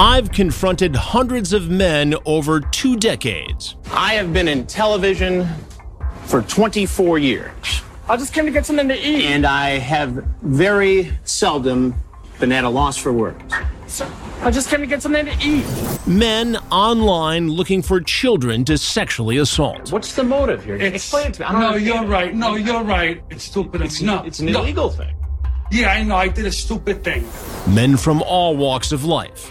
I've confronted hundreds of men over two decades. I have been in television for 24 years. I just came to get something to eat. And I have very seldom been at a loss for words. I just came to get something to eat. Men online looking for children to sexually assault. What's the motive here? It's, Explain it to me. I don't no, understand. you're right. No, you're right. It's stupid. It's, no, it's an no. illegal thing. Yeah, I know. I did a stupid thing. Men from all walks of life.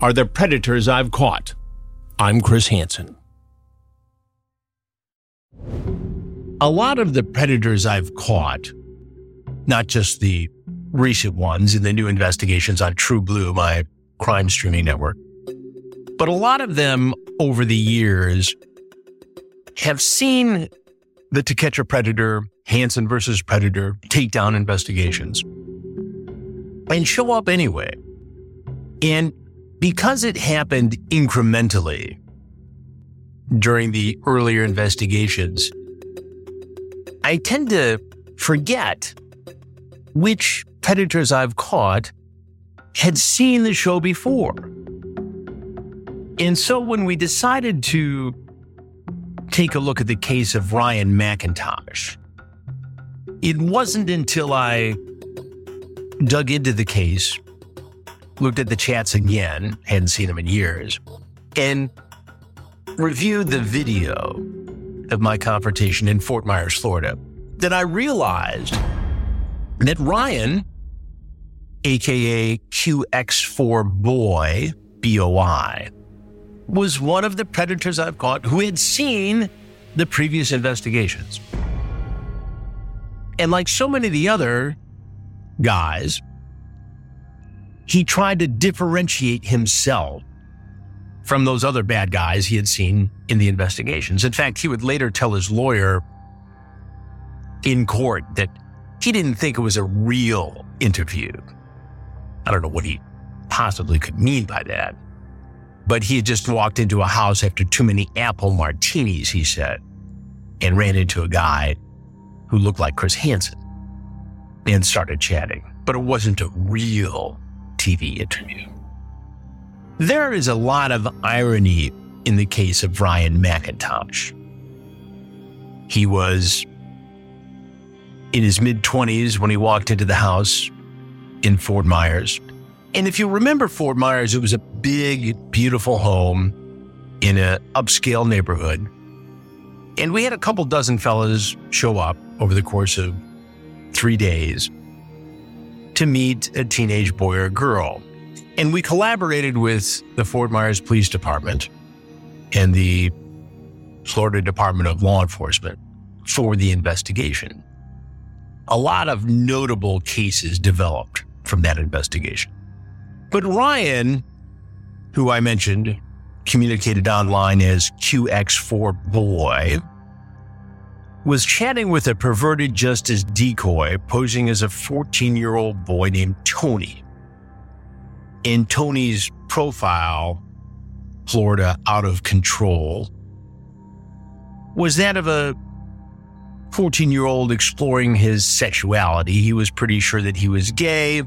are the predators I've caught. I'm Chris Hansen. A lot of the predators I've caught, not just the recent ones in the new investigations on TruBlu, my crime streaming network, but a lot of them over the years have seen the To Catch a Predator, Hansen versus Predator takedown investigations and show up anyway. And because it happened incrementally during the earlier investigations, I tend to forget which predators I've caught had seen the show before. And so when we decided to take a look at the case of Ryan McIntosh, it wasn't until I dug into the case, looked at the chats again, hadn't seen them in years, and reviewed the video of my confrontation in Fort Myers, Florida, that I realized that Ryan, aka QX4 Boy, BOI, was one of the predators I've caught who had seen the previous investigations. And like so many of the other guys, he tried to differentiate himself from those other bad guys he had seen in the investigations. In fact, he would later tell his lawyer in court that he didn't think it was a real interview. I don't know what he possibly could mean by that. But he had just walked into a house after too many apple martinis, he said, and ran into a guy who looked like Chris Hansen and started chatting. But it wasn't a real TV interview. There is a lot of irony in the case of Ryan McIntosh. He was in his mid 20s when he walked into the house in Fort Myers. And if you remember Fort Myers, it was a big, beautiful home in an upscale neighborhood. And we had a couple dozen fellas show up over the course of three days to meet a teenage boy or girl. And we collaborated with the Fort Myers Police Department and the Florida Department of Law Enforcement for the investigation. A lot of notable cases developed from that investigation. But Ryan, who I mentioned, communicated online as QX4 Boy, was chatting with a perverted justice decoy posing as a 14 year old boy named Tony. In Tony's profile, Florida out of control, was that of a 14 year old exploring his sexuality. He was pretty sure that he was gay,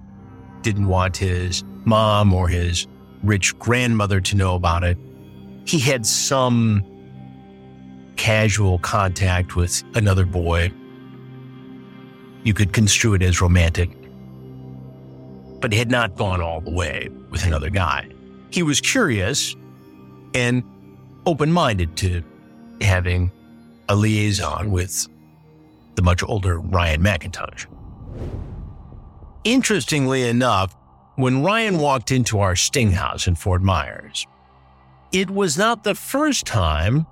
didn't want his mom or his rich grandmother to know about it. He had some casual contact with another boy. You could construe it as romantic, but he had not gone all the way with another guy. He was curious and open minded to having a liaison with the much older Ryan McIntosh. Interestingly enough, when Ryan walked into our Sting house in Fort Myers, it was not the first time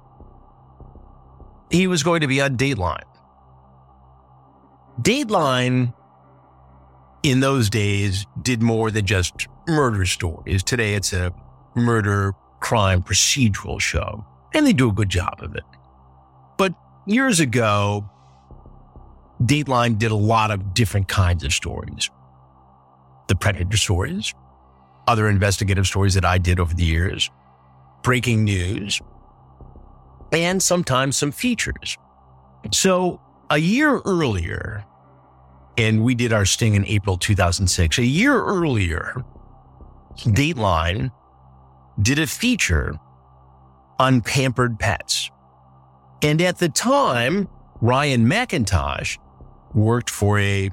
he was going to be on Dateline. Dateline in those days did more than just murder stories. Today it's a murder crime procedural show, and they do a good job of it. But years ago, Dateline did a lot of different kinds of stories. The Predator stories, other investigative stories that I did over the years, breaking news, and sometimes some features. So a year earlier, and we did our sting in April 2006, a year earlier, Dateline did a feature on pampered pets. And at the time, Ryan McIntosh worked for a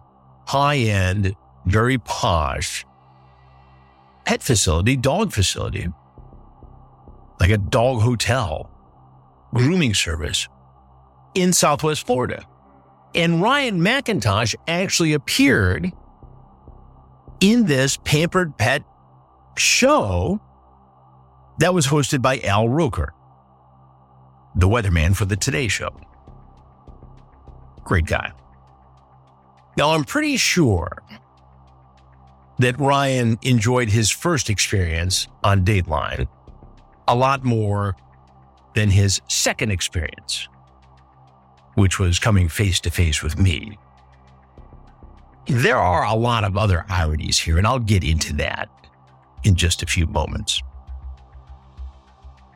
high end, very posh pet facility, dog facility, like a dog hotel, grooming service in Southwest Florida. And Ryan McIntosh actually appeared in this pampered pet show that was hosted by Al Roker, the weatherman for the Today Show. Great guy. Now, I'm pretty sure that Ryan enjoyed his first experience on Dateline a lot more than his second experience, which was coming face to face with me. There are a lot of other ironies here, and I'll get into that in just a few moments.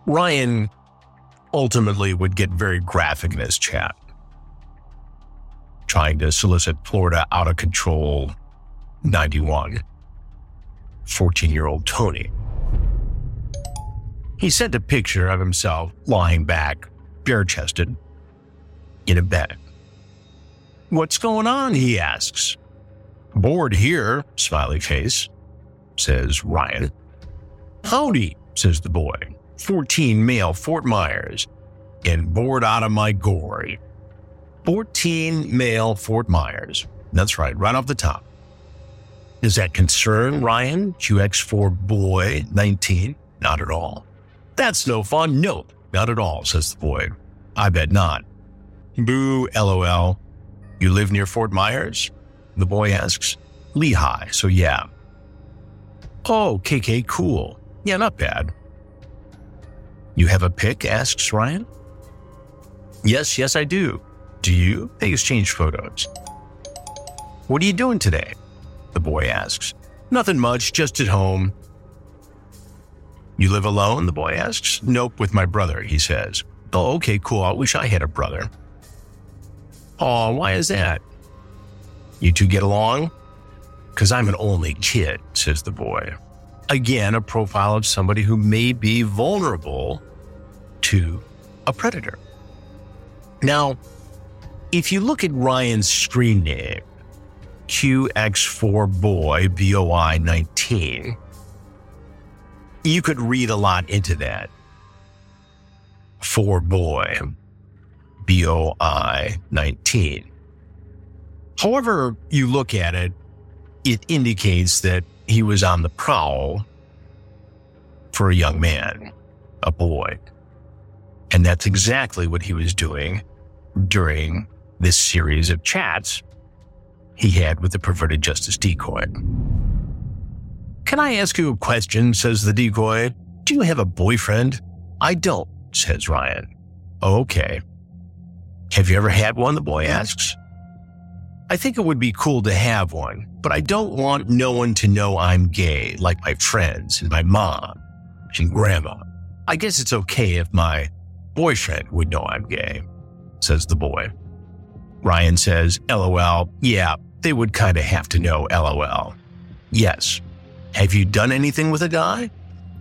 Ryan ultimately would get very graphic in his chat, trying to solicit Florida out of control 91, 14 year old Tony. He sent a picture of himself lying back, bare chested, in a bed. What's going on? He asks. Bored here, smiley face, says Ryan. Howdy, says the boy. 14 male Fort Myers, and bored out of my gory. 14 male Fort Myers. That's right, right off the top. Does that concern Ryan, QX4 boy 19? Not at all. That's no fun. No, not at all, says the boy. I bet not. Boo, lol. You live near Fort Myers? The boy asks. Lehigh, so yeah. Oh, KK, cool. Yeah, not bad. You have a pic? asks Ryan. Yes, yes, I do. Do you? They exchange photos. What are you doing today? The boy asks. Nothing much, just at home. You live alone? The boy asks. Nope, with my brother, he says. Oh, okay, cool. I wish I had a brother. Oh, why is that? You two get along? Because I'm an only kid, says the boy. Again, a profile of somebody who may be vulnerable to a predator. Now, if you look at Ryan's screen name, QX4Boy BOI 19, you could read a lot into that. For boy, BOI 19. However, you look at it, it indicates that he was on the prowl for a young man, a boy. And that's exactly what he was doing during this series of chats he had with the perverted justice decoy. Can I ask you a question? says the decoy. Do you have a boyfriend? I don't, says Ryan. Okay. Have you ever had one? The boy asks. I think it would be cool to have one, but I don't want no one to know I'm gay, like my friends and my mom and grandma. I guess it's okay if my boyfriend would know I'm gay, says the boy. Ryan says, LOL, yeah, they would kind of have to know, LOL. Yes. Have you done anything with a guy?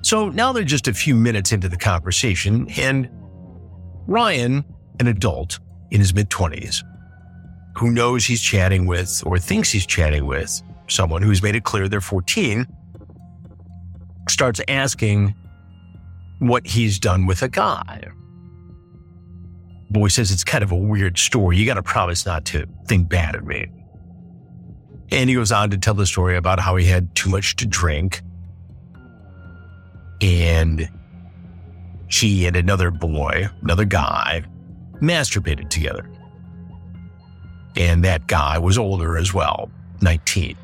So now they're just a few minutes into the conversation, and Ryan, an adult in his mid 20s, who knows he's chatting with or thinks he's chatting with someone who's made it clear they're 14, starts asking what he's done with a guy. Boy says it's kind of a weird story. You got to promise not to think bad of me. And he goes on to tell the story about how he had too much to drink. And she and another boy, another guy, masturbated together. And that guy was older as well, 19.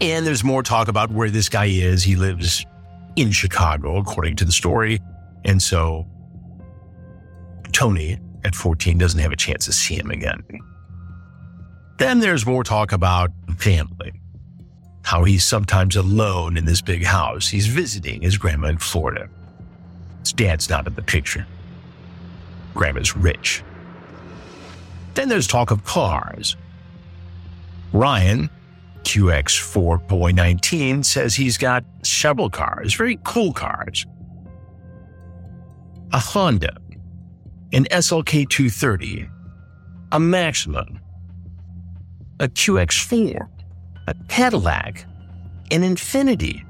And there's more talk about where this guy is. He lives in Chicago, according to the story. And so Tony, at 14, doesn't have a chance to see him again. Then there's more talk about family. How he's sometimes alone in this big house. He's visiting his grandma in Florida. His dad's not in the picture. Grandma's rich. Then there's talk of cars. Ryan, QX4 Boy 19, says he's got several cars, very cool cars. A Honda, an SLK 230, a Maxima, a QX4, a Cadillac, an Infiniti.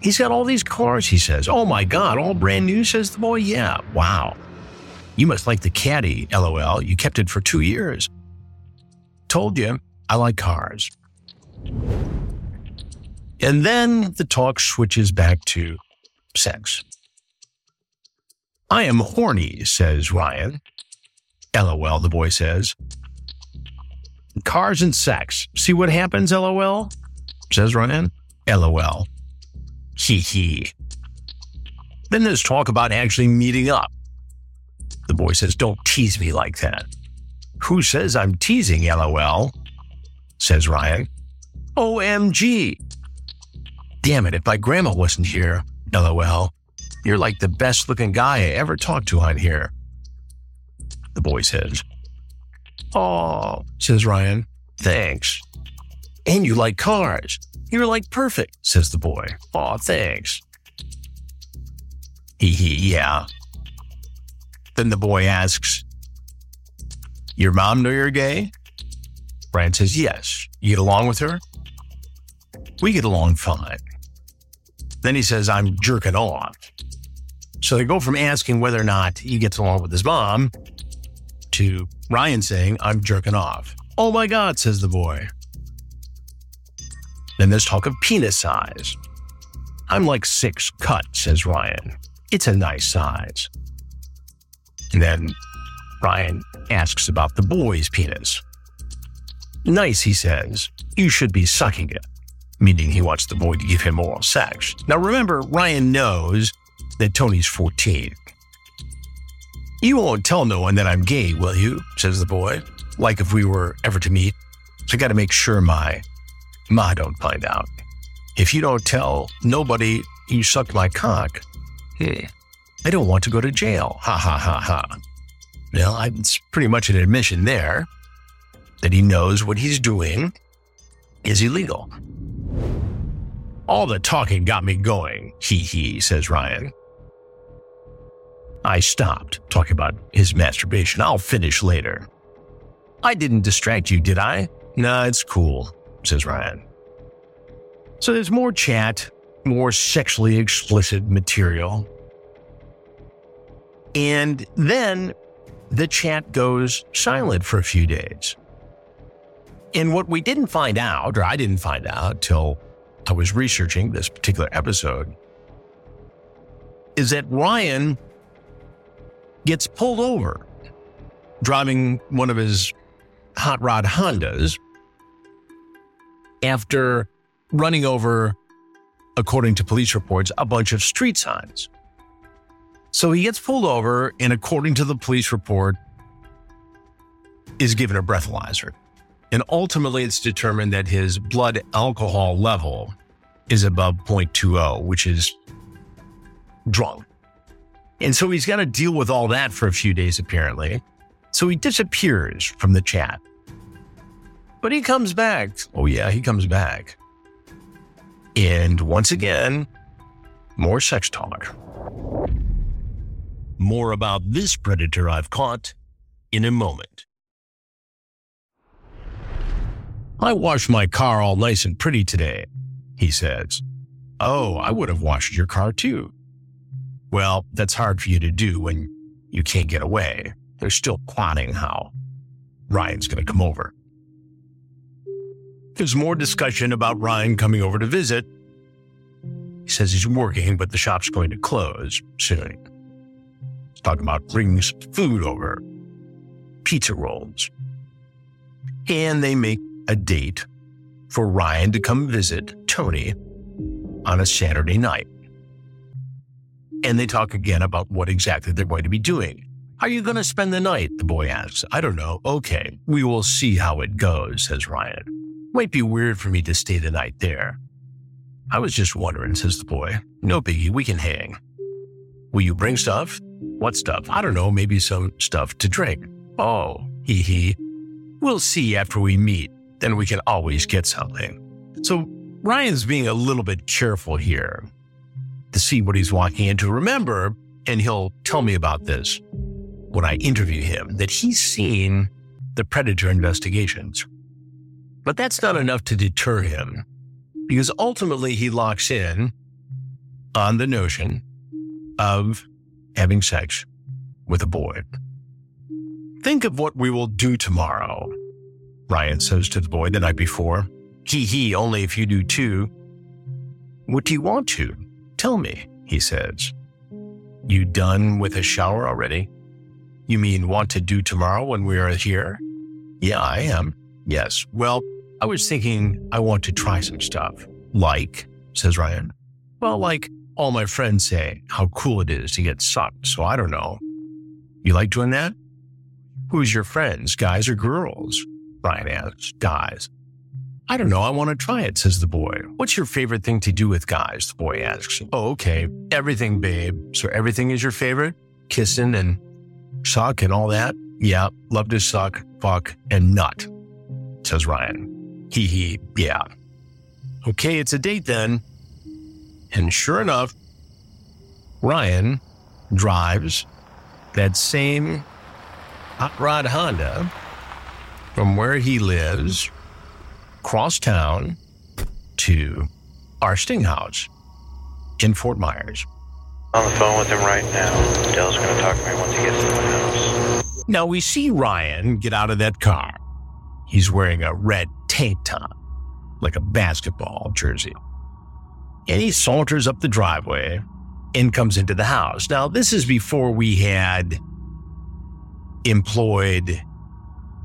He's got all these cars, he says. Oh my God, all brand new, says the boy. Yeah, wow. You must like the caddy, lol. You kept it for two years. Told you, I like cars. And then the talk switches back to sex. I am horny, says Ryan. LOL, the boy says. Cars and sex. See what happens, LOL? Says Ryan. LOL. Hee hee. Then there's talk about actually meeting up. The boy says, Don't tease me like that. Who says I'm teasing, LOL? Says Ryan. OMG. Damn it, if my grandma wasn't here, LOL, you're like the best looking guy I ever talked to on here. The boy says, Oh, says Ryan, thanks. And you like cars. You're like perfect, says the boy. Aw, thanks. Hee hee, yeah. Then the boy asks, Your mom know you're gay? Ryan says, Yes. You get along with her? We get along fine. Then he says, I'm jerking off. So they go from asking whether or not he gets along with his mom to Ryan saying, I'm jerking off. Oh my God, says the boy. Then there's talk of penis size. I'm like six cut, says Ryan. It's a nice size. And then Ryan asks about the boy's penis. Nice, he says. You should be sucking it, meaning he wants the boy to give him oral sex. Now remember, Ryan knows that Tony's 14. You won't tell no one that I'm gay, will you? says the boy, like if we were ever to meet. So I gotta make sure my ma don't find out. If you don't tell nobody you sucked my cock, hmm, I don't want to go to jail. Ha ha ha ha. Well, it's pretty much an admission there that he knows what he's doing is illegal. All the talking got me going, hee hee, says Ryan. I stopped talking about his masturbation. I'll finish later. I didn't distract you, did I? Nah, it's cool, says Ryan. So there's more chat, more sexually explicit material. And then the chat goes silent for a few days. And what we didn't find out, or I didn't find out till I was researching this particular episode, is that Ryan gets pulled over driving one of his hot rod Hondas after running over, according to police reports, a bunch of street signs. So he gets pulled over, and according to the police report, is given a breathalyzer. And ultimately, it's determined that his blood alcohol level is above 0.20, which is drunk. And so he's got to deal with all that for a few days, apparently. So he disappears from the chat. But he comes back. Oh, yeah, he comes back. And once again, more sex talk. More about this predator I've caught in a moment. I washed my car all nice and pretty today, he says. Oh, I would have washed your car too, Well, that's hard for you to do when you can't get away. They're still plotting how Ryan's going to come over. There's more discussion about Ryan coming over to visit. He says he's working, but the shop's going to close soon. He's talking about bringing some food over, pizza rolls. And they make a date for Ryan to come visit Tony on a Saturday night. And they talk again about what exactly they're going to be doing. Are you going to spend the night? The boy asks. I don't know. Okay, we will see how it goes, says Ryan. Might be weird for me to stay the night there. I was just wondering, says the boy. No biggie, we can hang. Will you bring stuff? What stuff? I don't know, maybe some stuff to drink. Oh, hee hee. We'll see after we meet, then we can always get something. So Ryan's being a little bit careful here to see what he's walking into. Remember, and he'll tell me about this when I interview him, that he's seen the Predator investigations. But that's not enough to deter him because ultimately he locks in on the notion of having sex with a boy. Think of what we will do tomorrow, Ryan says to the boy the night before. Hee hee, only if you do too. What do you want to? Tell me, he says. You done with a shower already? You mean want to do tomorrow when we are here? Yeah, I am. Yes. Well, I was thinking I want to try some stuff. Like, says Ryan. Well, like all my friends say, how cool it is to get sucked. So I don't know. You like doing that? Who's your friends, guys or girls? Ryan asks. Guys. I don't know. I want to try it, says the boy. What's your favorite thing to do with guys? The boy asks. Oh, okay. Everything, babe. So everything is your favorite? Kissing and suck and all that? Yeah. Love to suck, fuck, and nut, says Ryan. Hee hee. Yeah. Okay, it's a date then. And sure enough, Ryan drives that same hot rod Honda from where he lives cross town to our Sting house in Fort Myers. On the phone with him right now. Del's going to talk to me once he gets to the house. Now we see Ryan get out of that car. He's wearing a red tank top, like a basketball jersey. And he saunters up the driveway and comes into the house. Now, this is before we had employed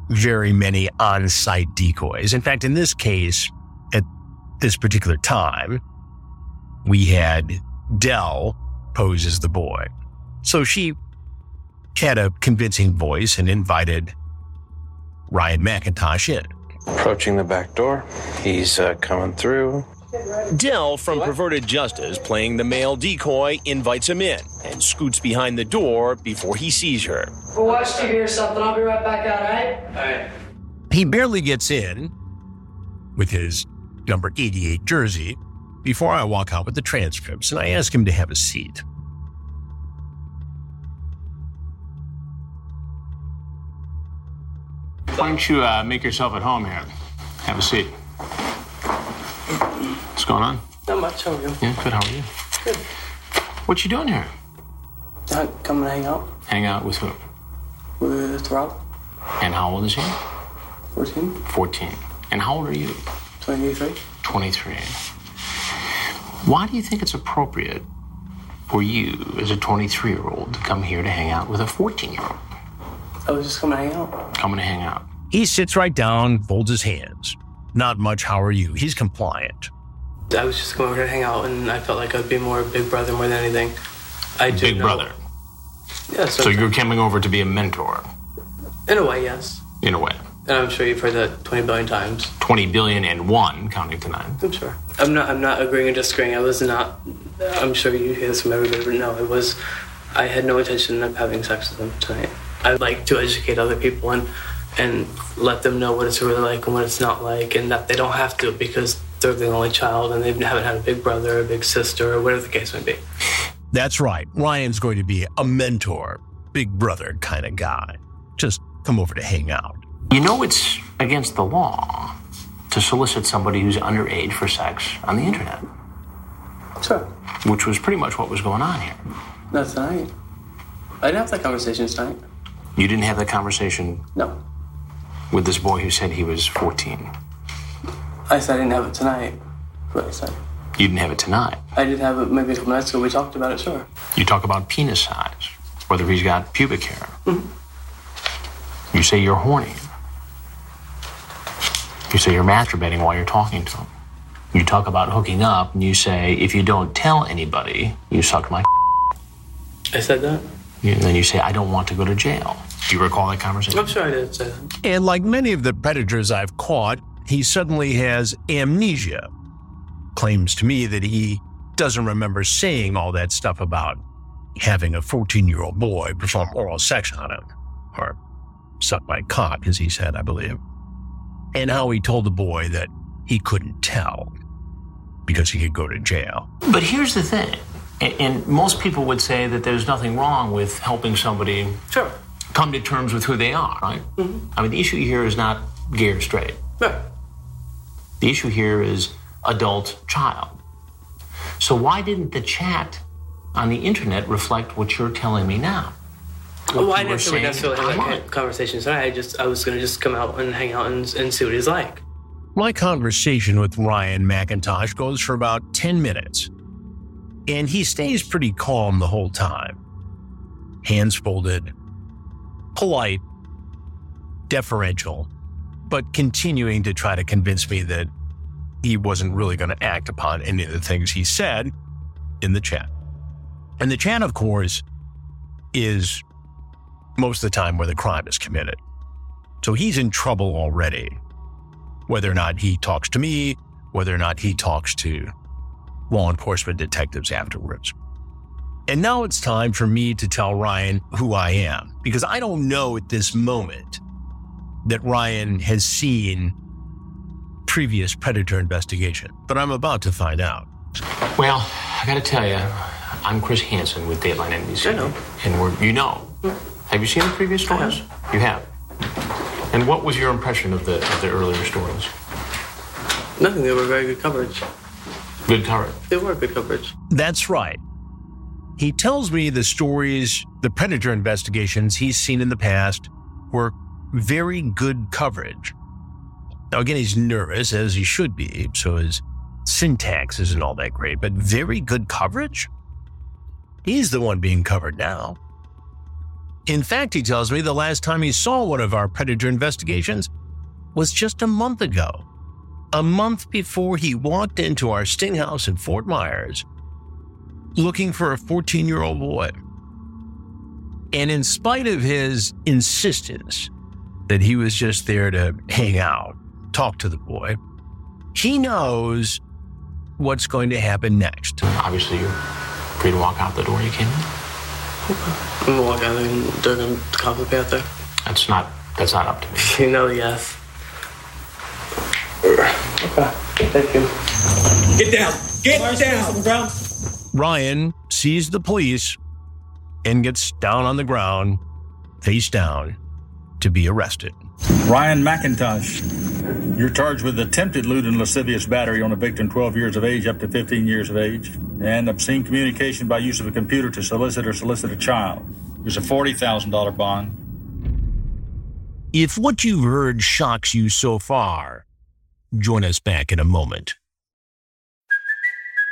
very many on site decoys. In fact, in this case, at this particular time, we had Del pose as the boy. So she had a convincing voice and invited Ryan McIntosh in. Approaching the back door. He's uh, coming through. Del from Perverted Justice, playing the male decoy, invites him in and scoots behind the door before he sees her. We'll watch TV or something. I'll be right back out, all right? He barely gets in with his number 88 jersey before I walk out with the transcripts and I ask him to have a seat. Why don't you uh, make yourself at home here? Have a seat. What's going on? Not much, how are you? Yeah, good. How are you? Good. What you doing here? Uh, come and hang out Hang out with who? with Rob. And how old is he? 14, 14. And how old are you? 23. 23. Why do you think it's appropriate for you, as a 23 year old, to come here to hang out with a 14 year old? I was just coming to hang out. Coming to hang out. He sits right down, folds his hands. Not much, how are you? He's compliant. I was just going over to hang out, and I felt like I'd be more a big brother more than anything. I didn't Big know- brother. Yeah, So so, you're coming over to be a mentor, in a way, yes. in a way. And I'm sure you've heard that 20 billion times. 20 billion and one, counting to nine. I'm sure. I'm not. I'm not agreeing or disagreeing. I was not. I'm sure you hear this from everybody, but no, it was. I had no intention of having sex with him tonight. I like to educate other people and and let them know what it's really like and what it's not like, and that they don't have to because they're the only child and they haven't had a big brother or a big sister or whatever the case may be. That's right. Ryan's going to be a mentor, big brother kind of guy. Just come over to hang out. You know it's against the law to solicit somebody who's underage for sex on the internet, Sure. which was pretty much what was going on here. Not tonight. I didn't have that conversation tonight. You didn't have that conversation No. With this boy who said he was 14. I said I didn't have it tonight. What I said. You didn't have it tonight. I did have it maybe a couple nights ago. We talked about it, sure. You talk about penis size, whether he's got pubic hair. Mm-hmm. You say you're horny. You say you're masturbating while you're talking to him. You talk about hooking up, and you say, if you don't tell anybody, you suck my. I said that? And then you say, I don't want to go to jail. Do you recall that conversation? I'm sure I did say that. And like many of the predators I've caught, he suddenly has amnesia. Claims to me that he doesn't remember saying all that stuff about having a 14 year old boy perform oral sex on him, or suck my cock, as he said, I believe. And how he told the boy that he couldn't tell because he could go to jail. But here's the thing, and, and most people would say that there's nothing wrong with helping somebody Sure. Come to terms with who they are, right? Mm-hmm. I mean, the issue here is not gay or straight. Right. The issue here is adult child. So why didn't the chat on the internet reflect what you're telling me now? Well, you I didn't think we saying necessarily have online. that conversation tonight. I just I was gonna just come out and hang out and, and see what he's like. My conversation with Ryan McIntosh goes for about 10 minutes, and he stays pretty calm the whole time. Hands folded, polite, deferential, but continuing to try to convince me that he wasn't really going to act upon any of the things he said in the chat. And the chat, of course, is most of the time where the crime is committed. So he's in trouble already whether or not he talks to me, whether or not he talks to law enforcement detectives afterwards. And now it's time for me to tell Ryan who I am, because I don't know at this moment that Ryan has seen previous predator investigation, but I'm about to find out. Well, I got to tell you, I'm Chris Hansen with Dateline NBC. I know. And we're, you know. Have you seen the previous stories? You have. And what was your impression of the of the earlier stories? Nothing. They were very good coverage. Good coverage. They were good coverage. That's right. He tells me the stories, the predator investigations he's seen in the past were very good coverage. Now, again, he's nervous, as he should be, so his syntax isn't all that great, but very good coverage? He's the one being covered now. In fact, he tells me the last time he saw one of our predator investigations was just a month ago. A month before he walked into our sting house in Fort Myers looking for a 14 year old boy. And in spite of his insistence that he was just there to hang out, talk to the boy, he knows what's going to happen next. Obviously, you're free to walk out the door you came in. I'm gonna walk out and they're gonna cop the path there. That's not that's not up to me. You know, yes. Okay. Thank you. Get down. Get down. Ryan sees the police and gets down on the ground, face down, to be arrested. Ryan McIntosh, you're charged with attempted lewd and lascivious battery on a victim 12 years of age up to 15 years of age, and obscene communication by use of a computer to solicit or solicit a child. There's a $40,000 bond. If what you've heard shocks you so far, join us back in a moment.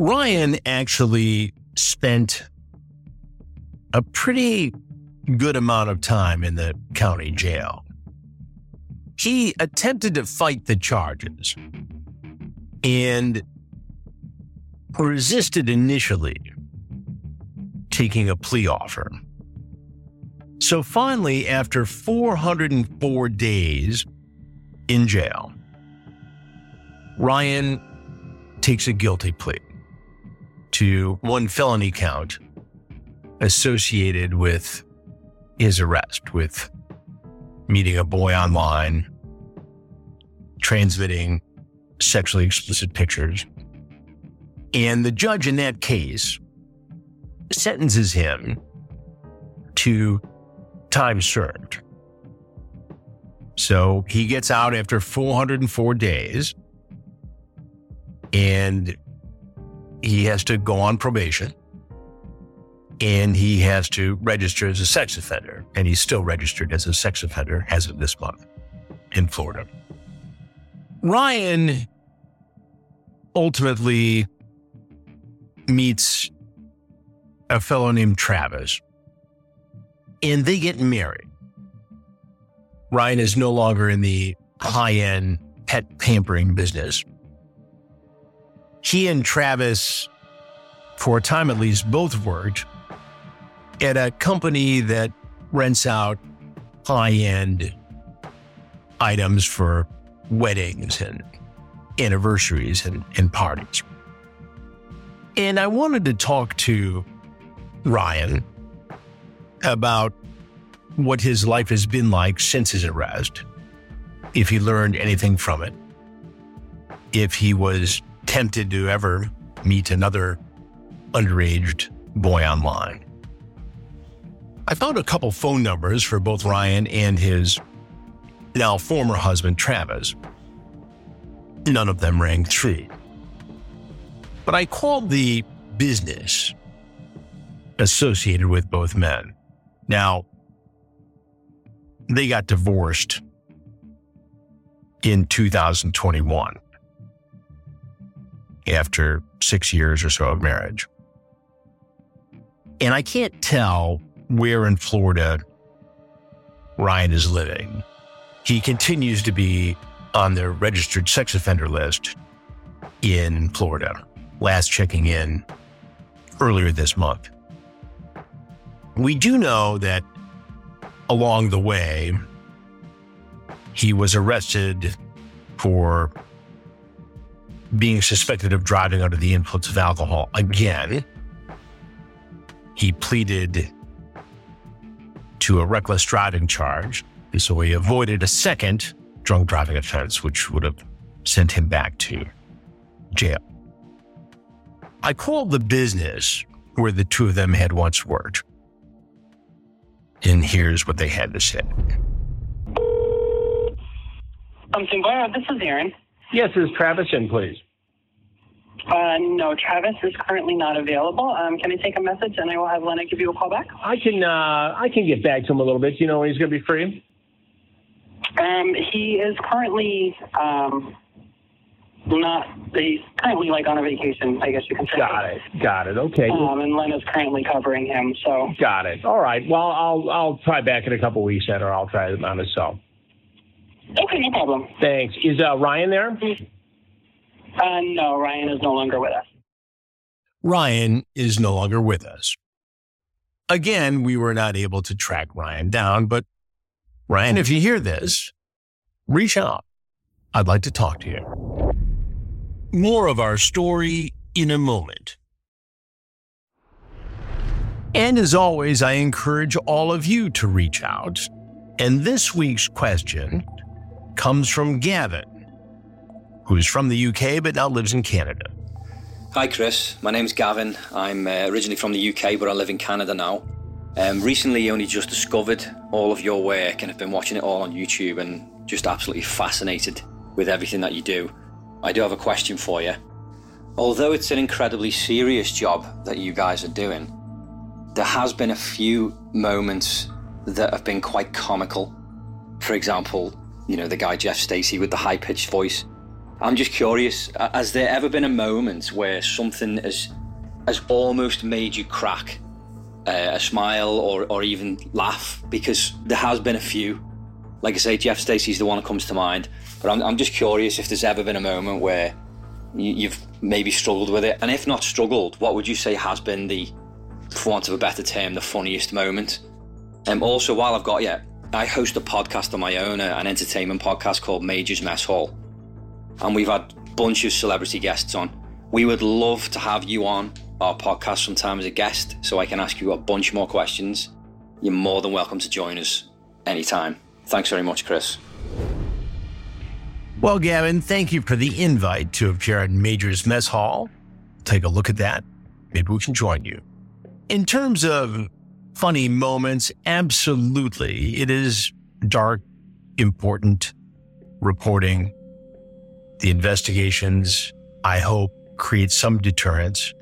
Ryan actually spent a pretty good amount of time in the county jail. He attempted to fight the charges and resisted initially taking a plea offer. So finally, after 404 days in jail, Ryan takes a guilty plea to one felony count associated with his arrest, with meeting a boy online, transmitting sexually explicit pictures. And the judge in that case sentences him to time served. So he gets out after 404 days and he has to go on probation and he has to register as a sex offender. And he's still registered as a sex offender as of this month in Florida. Ryan ultimately meets a fellow named Travis and they get married. Ryan is no longer in the high end pet pampering business. He and Travis, for a time at least, both worked at a company that rents out high end items for weddings and anniversaries and, and parties. And I wanted to talk to Ryan about what his life has been like since his arrest, if he learned anything from it, if he was tempted to ever meet another underage boy online. I found a couple phone numbers for both Ryan and his now former husband, Travis. None of them rang true. But I called the business associated with both men. Now, they got divorced in 2021 after six years or so of marriage. And I can't tell where in Florida Ryan is living. He continues to be on the registered sex offender list in Florida, last checking in earlier this month. We do know that along the way, he was arrested for being suspected of driving under the influence of alcohol again. He pleaded to a reckless driving charge, so he avoided a second drunk driving offense, which would have sent him back to jail. I called the business where the two of them had once worked. And here's what they had to say. Um, Sinclair, this is Aaron. Yes, is Travis in, please? Uh, no, Travis is currently not available. Um, can I take a message and I will have Lena give you a call back? I can uh, I can get back to him a little bit. You know when he's going to be free? Um, he is currently um, not. He's currently like on a vacation. I guess you can say. Got it. Got it. Okay. Um, and Lena's currently covering him. So. Got it. All right. Well, I'll I'll try back in a couple weeks then, or I'll try it on his cell. Okay, no problem. Thanks. Is uh, Ryan there? Uh, no, Ryan is no longer with us. Ryan is no longer with us. Again, we were not able to track Ryan down, but Ryan, if you hear this, reach out. I'd like to talk to you. More of our story in a moment. And as always, I encourage all of you to reach out. And this week's question comes from Gavin, who's from the UK but now lives in Canada. Hi, Chris. My name's Gavin. I'm uh, originally from the UK, but I live in Canada now. Um, recently, only just discovered all of your work and have been watching it all on YouTube and just absolutely fascinated with everything that you do. I do have a question for you. Although it's an incredibly serious job that you guys are doing, there has been a few moments that have been quite comical. For example, you know, the guy Jeff Stacey with the high pitched voice. I'm just curious, has there ever been a moment where something has, has almost made you crack uh, a smile or, or even laugh? Because there has been a few. Like I say, Jeff Stacey's the one that comes to mind. But I'm, I'm just curious if there's ever been a moment where you, you've maybe struggled with it. And if not struggled, what would you say has been the, for want of a better term, the funniest moment? Um, also, while I've got you, I host a podcast on my own, an entertainment podcast called Major's Mess Hall. And we've had a bunch of celebrity guests on. We would love to have you on our podcast sometime as a guest so I can ask you a bunch more questions, you're more than welcome to join us anytime. Thanks very much, Chris. Well, Gavin, thank you for the invite to appear at Major's Mess Hall. Take a look at that. Maybe we can join you. In terms of funny moments, absolutely. It is dark, important reporting. The investigations, I hope, create some deterrence.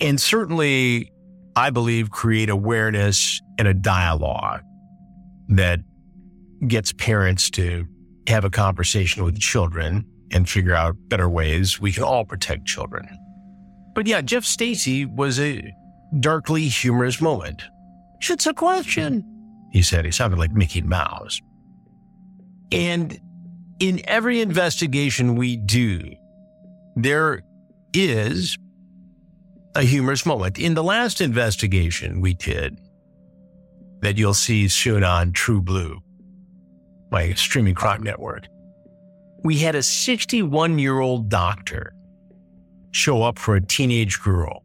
And certainly, I believe, create awareness and a dialogue that gets parents to have a conversation with children and figure out better ways we can all protect children. But yeah, Jeff Stacy was a darkly humorous moment. It's a question, he said. He sounded like Mickey Mouse. And in every investigation we do, there is a humorous moment. In the last investigation we did, that you'll see soon on TruBlu, my streaming crime network, we had a 61 year old doctor show up for a teenage girl.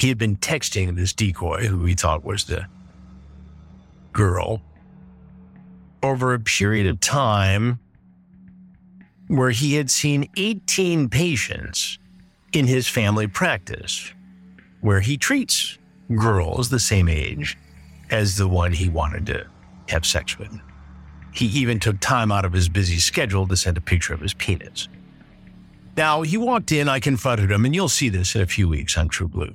He had been texting this decoy, who he thought was the girl, over a period of time where he had seen 18 patients in his family practice, where he treats girls the same age as the one he wanted to have sex with. He even took time out of his busy schedule to send a picture of his penis. Now, he walked in, I confronted him, and you'll see this in a few weeks on TruBlu.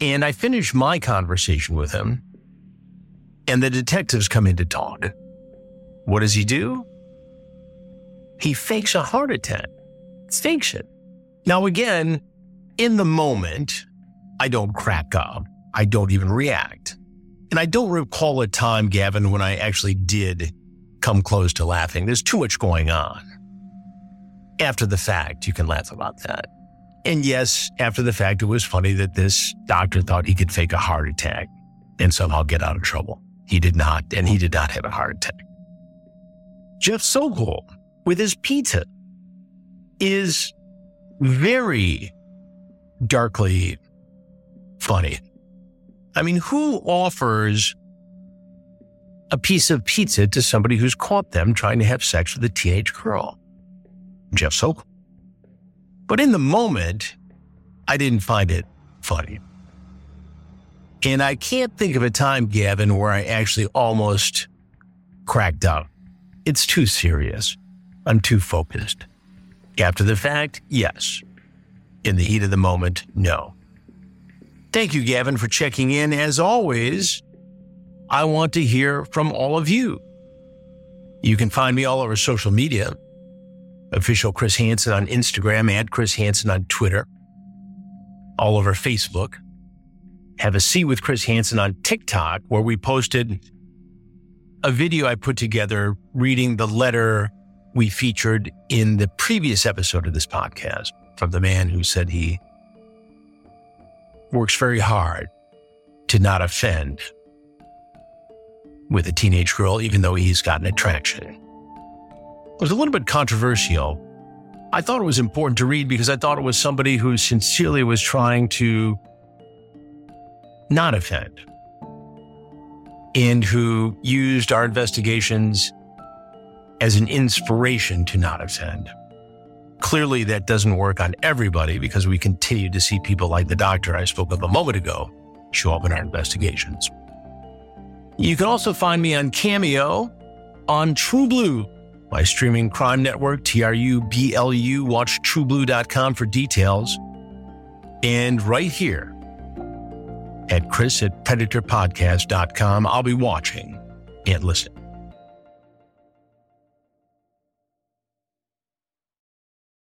And I finish my conversation with him, and the detectives come in to talk. What does he do? He fakes a heart attack, fakes it. Now, again, in the moment, I don't crack up. I don't even react. And I don't recall a time, Gavin, when I actually did come close to laughing. There's too much going on. After the fact, you can laugh about that. And yes, after the fact, it was funny that this doctor thought he could fake a heart attack and somehow get out of trouble. He did not, and he did not have a heart attack. Jeff Sokol, with his pizza, is very darkly funny. I mean, who offers a piece of pizza to somebody who's caught them trying to have sex with a teenage girl? Jeff Sokol. But in the moment, I didn't find it funny. And I can't think of a time, Gavin, where I actually almost cracked up. It's too serious. I'm too focused. After the fact, yes. In the heat of the moment, no. Thank you, Gavin, for checking in. As always, I want to hear from all of you. You can find me all over social media. Official Chris Hansen on Instagram and Chris Hansen on Twitter. All over Facebook. Have a seat with Chris Hansen on TikTok, where we posted a video I put together reading the letter we featured in the previous episode of this podcast from the man who said he works very hard to not offend with a teenage girl, even though he's got an attraction. It was a little bit controversial. I thought it was important to read because I thought it was somebody who sincerely was trying to not offend and who used our investigations as an inspiration to not offend. Clearly, that doesn't work on everybody because we continue to see people like the doctor I spoke of a moment ago show up in our investigations. You can also find me on Cameo, on TruBlu, my streaming crime network, TRUBLU. Watch trublu.com for details. And right here at Chris at PredatorPodcast.com, I'll be watching and listening.